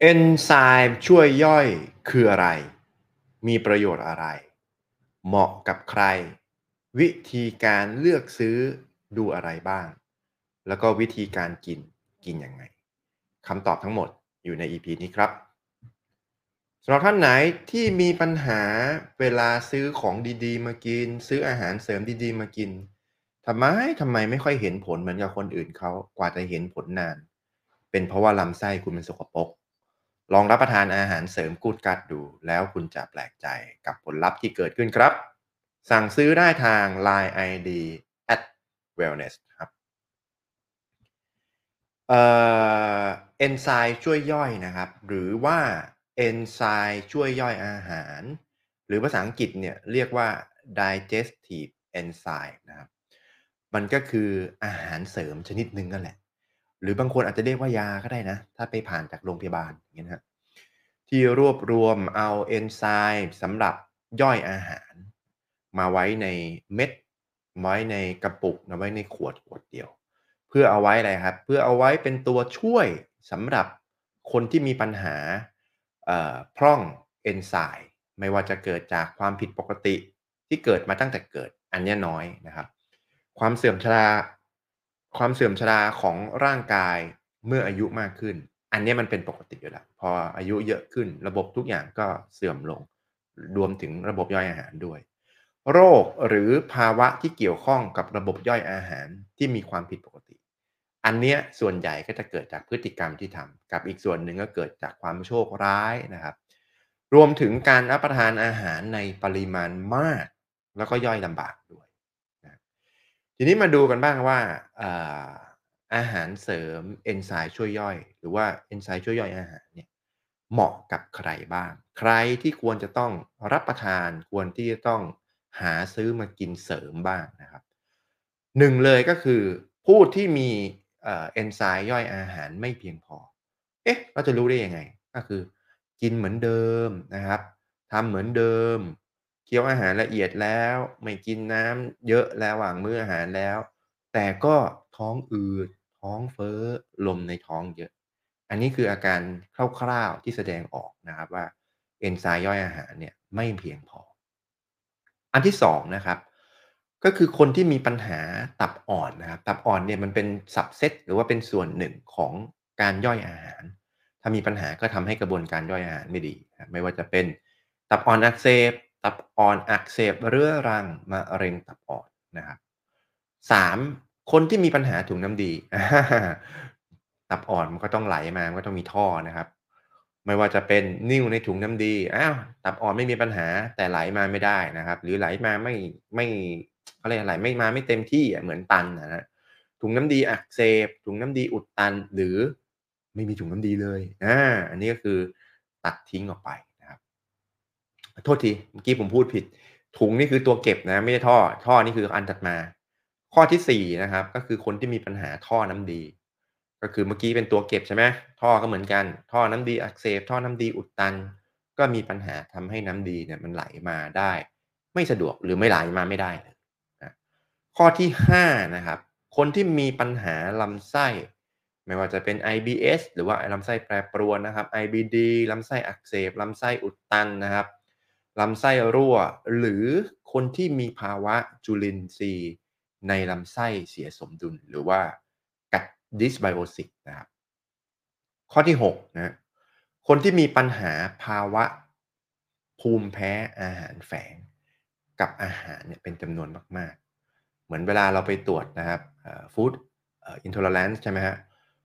เอนไซม์ช่วยย่อยคืออะไร มีประโยชน์อะไร เหมาะกับใคร วิธีการเลือกซื้อดูอะไรบ้าง แล้วก็วิธีการกินกินยังไงคำตอบทั้งหมดอยู่ใน EP นี้ครับสำหรับท่านไหนที่มีปัญหาเวลาซื้อของดีๆ มากิน ซื้ออาหารเสริมดีๆ มากินทำไมทำไมไม่ค่อยเห็นผลเหมือนกับคนอื่นเขากว่าจะเห็นผลนาน เป็นเพราะว่าลำไส้คุณมันสกปรก ลองรับประทานอาหารเสริมกูดกัดดู แล้วคุณจะแปลกใจกับผลลัพธ์ที่เกิดขึ้นครับ สั่งซื้อได้ทาง Line ID at wellness ครับเอ่อเอนไซม์ช่วยย่อยนะครับ หรือว่าเอนไซม์ช่วยย่อยอาหาร หรือภาษาอังกฤษเนี่ยเรียกว่า digestive enzyme นะครับ มันก็คืออาหารเสริมชนิดหนึ่งนั่นแหละ หรือบางคนอาจจะเรียกว่ายาก็ได้นะ ถ้าไปผ่านจากโรงพยาบาลอย่างนี้ยนะที่รวบรวมเอาเอนไซม์สำหรับย่อยอาหาร มาไว้ในเม็ดไว้ในกระปุกนะไว้ในขวดขวดเดียว เพื่อเอาไว้อะไรครับ เพื่อเอาไว้เป็นตัวช่วยสำหรับคนที่มีปัญหาพร่องเอนไซม์ไม่ว่าจะเกิดจากความผิดปกติที่เกิดมาตั้งแต่เกิดอันนี้น้อยนะครับ ความเสื่อมชรา ความเสื่อมชราของร่างกายเมื่ออายุมากขึ้น อันนี้มันเป็นปกติอยู่แล้ว พออายุเยอะขึ้นระบบทุกอย่างก็เสื่อมลง รวมถึงระบบย่อยอาหารด้วย โรคหรือภาวะที่เกี่ยวข้องกับระบบย่อยอาหารที่มีความผิดปกติ อันนี้ส่วนใหญ่ก็จะเกิดจากพฤติกรรมที่ทำกับอีกส่วนหนึ่งก็เกิดจากความโชคร้ายนะครับ รวมถึงการรับประทานอาหารในปริมาณมาก แล้วก็ย่อยลำบากด้วย ทีนี้มาดูกันบ้างว่าอาหารเสริมเอนไซม์ช่วยย่อย หรือว่าเอนไซม์ช่วยย่อยอาหารเนี่ยเหมาะกับใครบ้าง ใครที่ควรจะต้องรับประทานควรที่จะต้องหาซื้อมากินเสริมบ้างนะครับหนึ่งเลยก็คือผู้ที่มีเอนไซม์ย่อยอาหารไม่เพียงพอ เอ๊ะ เราจะรู้ได้ยังไง ก็คือ กินเหมือนเดิมนะครับทำเหมือนเดิม เคี้ยวอาหารละเอียดแล้ว ไม่กินน้ำเยอะแล้วหว่างมื้ออาหารแล้ว แต่ก็ท้องอืด ท้องเฟ้อ ลมในท้องเยอะ อันนี้คืออาการคร่าวๆที่แสดงออกนะครับว่าเอนไซม์ย่อยอาหารเนี่ยไม่เพียงพอ อันที่2นะครับก็คือคนที่มีปัญหาตับอ่อนนะครับตับอ่อนเนี่ยมันเป็นสับเซตหรือว่าเป็นส่วนหนึ่งของการย่อยอาหาร ถ้ามีปัญหาก็ทำให้กระบวนการย่อยอาหารไม่ดี ไม่ว่าจะเป็นตับอ่อนอักเสบ ตับอ่อนอักเสบเรื้อรังมะเร็งตับอ่อนนะครับสามคนที่มีปัญหาถุงน้ำดี ตับอ่อนมันก็ต้องไหลมามันก็ต้องมีท่อนะครับ ไม่ว่าจะเป็นนิ่วในถุงน้ำดีอ้าวตับอ่อนไม่มีปัญหาแต่ไหลมาไม่ได้นะครับ หรือไหลมาไม่ไม่เขาเรียกอะไรไม่มาไม่เต็มที่เหมือนตันนะฮะถุงน้ำดีอักเสบถุงน้ำดีอุดตันหรือไม่มีถุงน้ำดีเลยอ่าอันนี้ก็คือตัดทิ้งออกไป โทษทีเมื่อกี้ผมพูดผิด ถุงนี่คือตัวเก็บนะไม่ใช่ท่อ ท่อนี่คืออันถัดมา ข้อที่สี่นะครับ ก็คือคนที่มีปัญหาท่อน้ำดี ก็คือเมื่อกี้เป็นตัวเก็บใช่ไหมท่อก็เหมือนกัน ท่อน้ำดีอักเสบท่อน้ำดีอุดตัน ก็มีปัญหาทำให้น้ำดีเนี่ยมันไหลมาได้ ไม่สะดวกหรือไม่ไหลมาไม่ได้นะข้อที่ห้านะครับ คนที่มีปัญหาลำไส้ไม่ว่าจะเป็น IBS หรือว่าลำไส้แปรปรวนนะครับ IBD ลำไส้อักเสบลำไส้อุดตันนะครับ ลำไส้รั่ว หรือคนที่มีภาวะจุลินทรีย์ในลำไส้เสียสมดุลหรือว่ากัดดิสไบโอซิสนะครับข้อที่6นะคนที่มีปัญหาภาวะภูมิแพ้อาหารแฝงกับอาหารเนี่ยเป็นจำนวนมาก ๆ เหมือนเวลาเราไปตรวจนะครับ food intolerance ใช่ไหมฮะ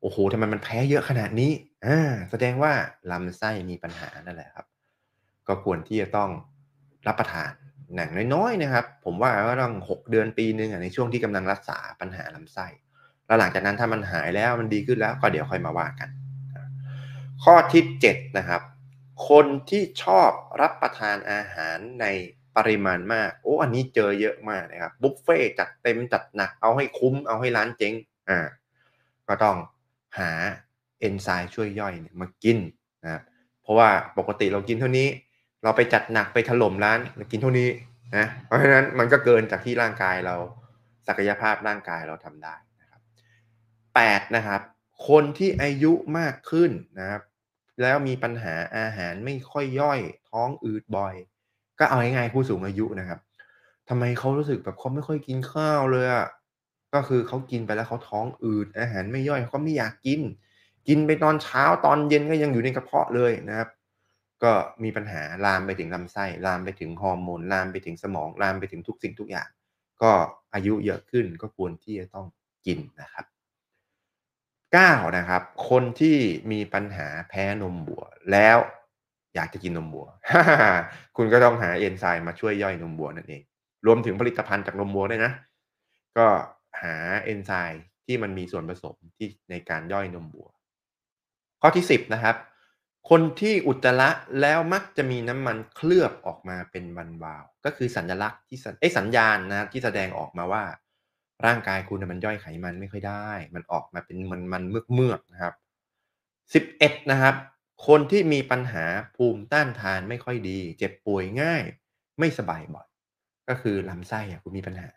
โอ้โหทำไมมันแพ้เยอะขนาดนี้อ่าแสดงว่าลำไส้มีปัญหานั่นแหละครับ ก็ควรที่จะต้องรับประทานอย่างน้อยๆนะครับ ผมว่าก็ต้อง 6 เดือนปีหนึ่งในช่วงที่กำลังรักษาปัญหาลำไส้ แล้วหลังจากนั้นถ้ามันหายแล้วมันดีขึ้นแล้วก็เดี๋ยวค่อยมาว่ากัน ข้อที่7นะครับ คนที่ชอบรับประทานอาหารในปริมาณมาก โอ้ อันนี้เจอเยอะมากนะครับ บุฟเฟ่จัดเต็มจัดหนัก เอาให้คุ้ม เอาให้ร้านเจ๊ง อ่า ก็ต้องหาเอนไซม์ช่วยย่อยเนี่ยมากินนะครับ เพราะว่าปกติเรากินเท่านี้ เราไปจัดหนักไปถล่มร้านกินเท่านี้นะเพราะฉะนั้นมันก็เกินจากที่ร่างกายเรา ศักยภาพร่างกายเราทำได้นะครับแปดนะครับ คนที่อายุมากขึ้นนะครับ แล้วมีปัญหาอาหารไม่ค่อยย่อยท้องอืดบ่อย ก็เอาง่ายๆผู้สูงอายุนะครับทำไมเขารู้สึกแบบเขาไม่ค่อยกินข้าวเลยอะก็คือเขากินไปแล้วเขาท้องอืดอาหารไม่ย่อยเขาก็ไม่อยากกิน กินไปตอนเช้าตอนเย็นก็ยังอยู่ในกระเพาะเลยนะครับ ก็มีปัญหาลามไปถึงลำไส้ลามไปถึงฮอร์โมนลามไปถึงสมองลามไปถึงทุกสิ่งทุกอย่าง ก็อายุเยอะขึ้นก็ควรที่จะต้องกินนะครับ9นะครับ คนที่มีปัญหาแพ้นมวัว แล้วอยากจะกินนมวัว คุณก็ต้องหาเอนไซม์มาช่วยย่อยนมวัวนั่นเอง รวมถึงผลิตภัณฑ์จากนมวัวด้วยนะ ก็หาเอนไซม์ที่มันมีส่วนผสมที่ในการย่อยนมวัว ข้อที่ 10 นะครับ คนที่อุจจาระแล้วมักจะมีน้ำมันเคลือบออกมาเป็นบันวาว ก็คือสัญลักษณ์ที่เอ้สัญญาณนะที่แสดงออกมาว่า ร่างกายคุณน่ะมันย่อยไขมันไม่ค่อยได้ มันออกมาเป็นมันๆเมือกๆนะครับ 11 นะครับ คนที่มีปัญหาภูมิต้านทานไม่ค่อยดี เจ็บป่วยง่าย ไม่สบายบ่อย ก็คือลำไส้อะคุณมีปัญหา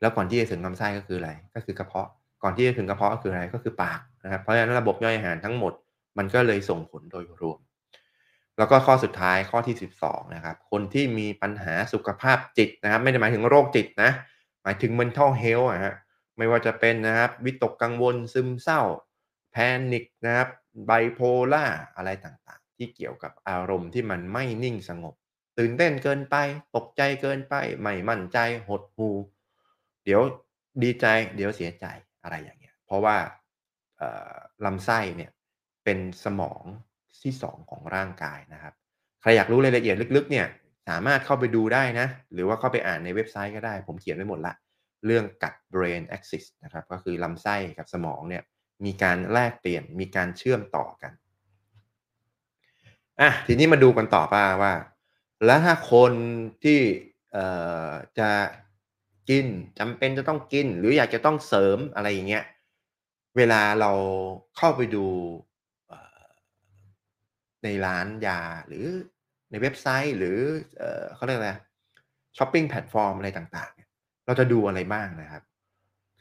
แล้วก่อนที่จะถึงลำไส้ก็คืออะไร ก็คือกระเพาะ ก่อนที่จะถึงกระเพาะก็คืออะไรก็คือปากนะครับ เพราะฉะนั้นระบบย่อยอาหารทั้งหมด มันก็เลยส่งผลโดยรวม แล้วก็ข้อสุดท้ายข้อที่ 12 นะครับ คนที่มีปัญหาสุขภาพจิตนะครับ ไม่ได้หมายถึงโรคจิตนะ หมายถึง mental health อะฮะไม่ว่าจะเป็นนะครับ วิตกกังวลซึมเศร้า panic นะครับ bipolar อะไรต่างๆ ที่เกี่ยวกับอารมณ์ที่มันไม่นิ่งสงบ ตื่นเต้นเกินไป ตกใจเกินไป ไม่มั่นใจหดหู่เดี๋ยวดีใจ เดี๋ยวเสียใจอะไรอย่างเงี้ยเพราะว่าลำไส้เนี่ย เป็นสมองที่2ของร่างกายนะครับ ใครอยากรู้รายละเอียดลึกๆ เนี่ยสามารถเข้าไปดูได้นะ หรือว่าเข้าไปอ่านในเว็บไซต์ก็ได้ ผมเขียนไว้หมดละ เรื่องกัด brain axis นะครับ ก็คือลำไส้กับสมองเนี่ยมีการแลกเปลี่ยนมีการเชื่อมต่อกันอะทีนี้มาดูกันต่อป่าว่า แล้วถ้าคนที่จะกินจำเป็นจะต้องกิน หรืออยากจะต้องเสริมอะไรอย่างเงี้ยเวลาเราเข้าไปดู ในร้านยาหรือในเว็บไซต์หรือเขาเรียกอะไร shopping platform อะไรต่างๆเราจะดูอะไรบ้างนะครับ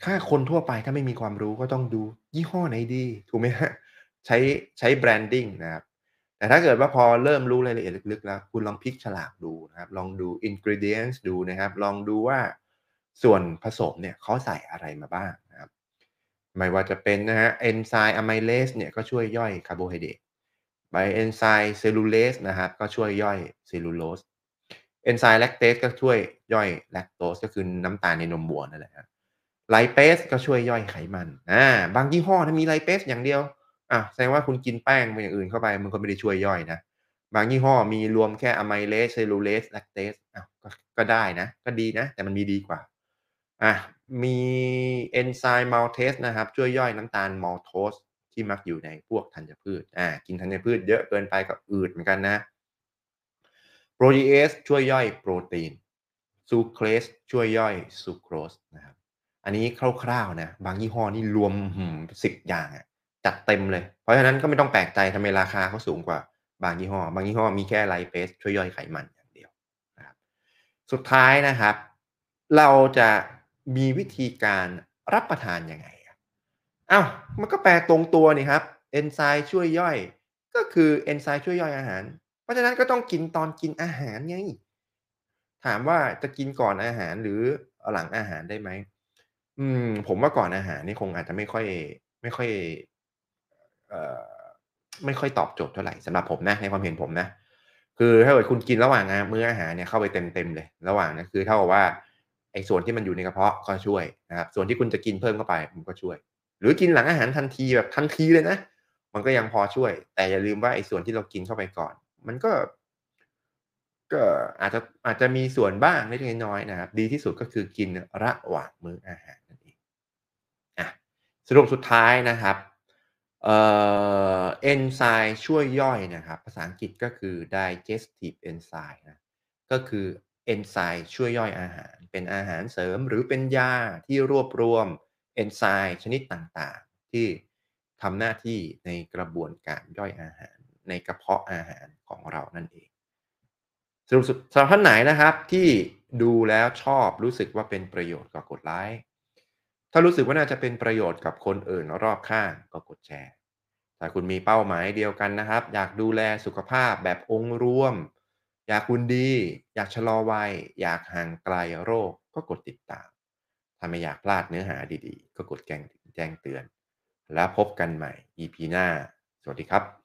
ถ้าคนทั่วไปถ้าไม่มีความรู้ก็ต้องดูยี่ห้อไหนดี ถูกไหมฮะใช้ใช้ branding นะครับแต่ถ้าเกิดว่าพอเริ่มรู้รายละเอียดลึกๆแล้ว คุณลองพลิกฉลากดูนะครับ ลองดู ingredients ดูนะครับ ลองดูว่าส่วนผสมเนี่ยเขาใส่อะไรมาบ้างนะครับ ไม่ว่าจะเป็นนะฮะเอนไซม์อะไมเลสเนี่ยก็ช่วยย่อยคาร์โบไฮเดรต มีเอนไซม์เซลลูเลสนะครับก็ช่วยย่อยเซลลูโลสเอนไซม์แลคเตสก็ช่วยย่อยแลคโตสก็คือน้ำตาลในนมวัวนั่นแหละครับไลเปสก็ช่วยย่อยไขมันอ่าบางยี่ห้อถ้ามีไลเปสอย่างเดียวอะแสดงว่าคุณกินแป้งไปอย่างอื่นเข้าไป มันก็ไม่ได้ช่วยย่อยนะ บางยี่ห้อมีรวมแค่อะไมเลสเซลลูเลสแลคเตสอะก็ได้นะ ก็ดีนะ แต่มันมีดีกว่าอะมีเอนไซม์มัลเทสนะครับ ช่วยย่อยน้ำตาลมัลโทส ที่มักอยู่ในพวกธัญพืชอ่ากินธัญพืชเยอะเกินไปก็อืดเหมือนกันนะโปรตีเอสช่วยย่อยโปรตีนซูเครสช่วยย่อยซูโครสนะครับอันนี้คร่าวๆนะบางยี่ห้อนี่รวมสิบอย่างจัดเต็มเลย เพราะฉะนั้นก็ไม่ต้องแปลกใจทำไมราคาเขาสูงกว่าบางยี่ห้อ บางยี่ห้อมีแค่ไลเปสช่วยย่อยไขมันอย่างเดียวนะครับสุดท้ายนะครับ เราจะมีวิธีการรับประทานยังไง อ้าวมันก็แปลตรงตัวนี่ครับเอนไซม์ช่วยย่อย ก็คือเอนไซม์ช่วยย่อยอาหาร เพราะฉะนั้นก็ต้องกินตอนกินอาหารไงถามว่าจะกินก่อนอาหารหรือหลังอาหารได้ไหมอืม ผมว่าก่อนอาหารนี่คงอาจจะไม่ค่อย ไม่ค่อยเอ่อไม่ค่อยตอบโจทย์เท่าไหร่สำหรับผมนะในความเห็นผมนะคือถ้าเกิดคุณกินระหว่างมื้ออาหารเนี่ยเข้าไปเต็มๆเลย ระหว่างนั้นคือเท่ากับว่าไอ้ส่วนที่มันอยู่ในกระเพาะก็ช่วยนะครับส่วนที่คุณจะกินเพิ่มเข้าไปมันก็ช่วย หรือกินหลังอาหารทันทีแบบทันทีเลยนะ มันก็ยังพอช่วย แต่อย่าลืมว่าไอ้ส่วนที่เรากินเข้าไปก่อน มันก็ ก็อาจจะอาจจะมีส่วนบ้างเล็กน้อยนะครับ ดีที่สุดก็คือกินระหว่างมื้ออาหารนั่นเองอะสรุปสุดท้ายนะครับเอ่อเอนไซม์ช่วยย่อยนะครับ ภาษาอังกฤษก็คือ digestive enzyme นะก็คือเอนไซม์ช่วยย่อยอาหาร เป็นอาหารเสริมหรือเป็นยาที่รวบรวม เอนไซม์ชนิดต่างๆ ที่ทำหน้าที่ในกระบวนการย่อยอาหาร ในกระเพาะอาหารของเรานั่นเองสรุปสำหรับท่านไหนนะครับที่ดูแล้วชอบรู้สึกว่าเป็นประโยชน์ก็กดไลค์ถ้ารู้สึกว่าน่าจะเป็นประโยชน์กับคนอื่นรอบข้างก็กดแชร์ถ้าคุณมีเป้าหมายเดียวกันนะครับ อยากดูแลสุขภาพแบบองค์รวม อยากคุณดี อยากชะลอวัย อยากห่างไกลโรคก็กดติดตาม ถ้าไม่อยากพลาดเนื้อหาดีๆ ก็กดแจ้งแจ้งเตือน แล้วพบกันใหม่ EP หน้า สวัสดีครับ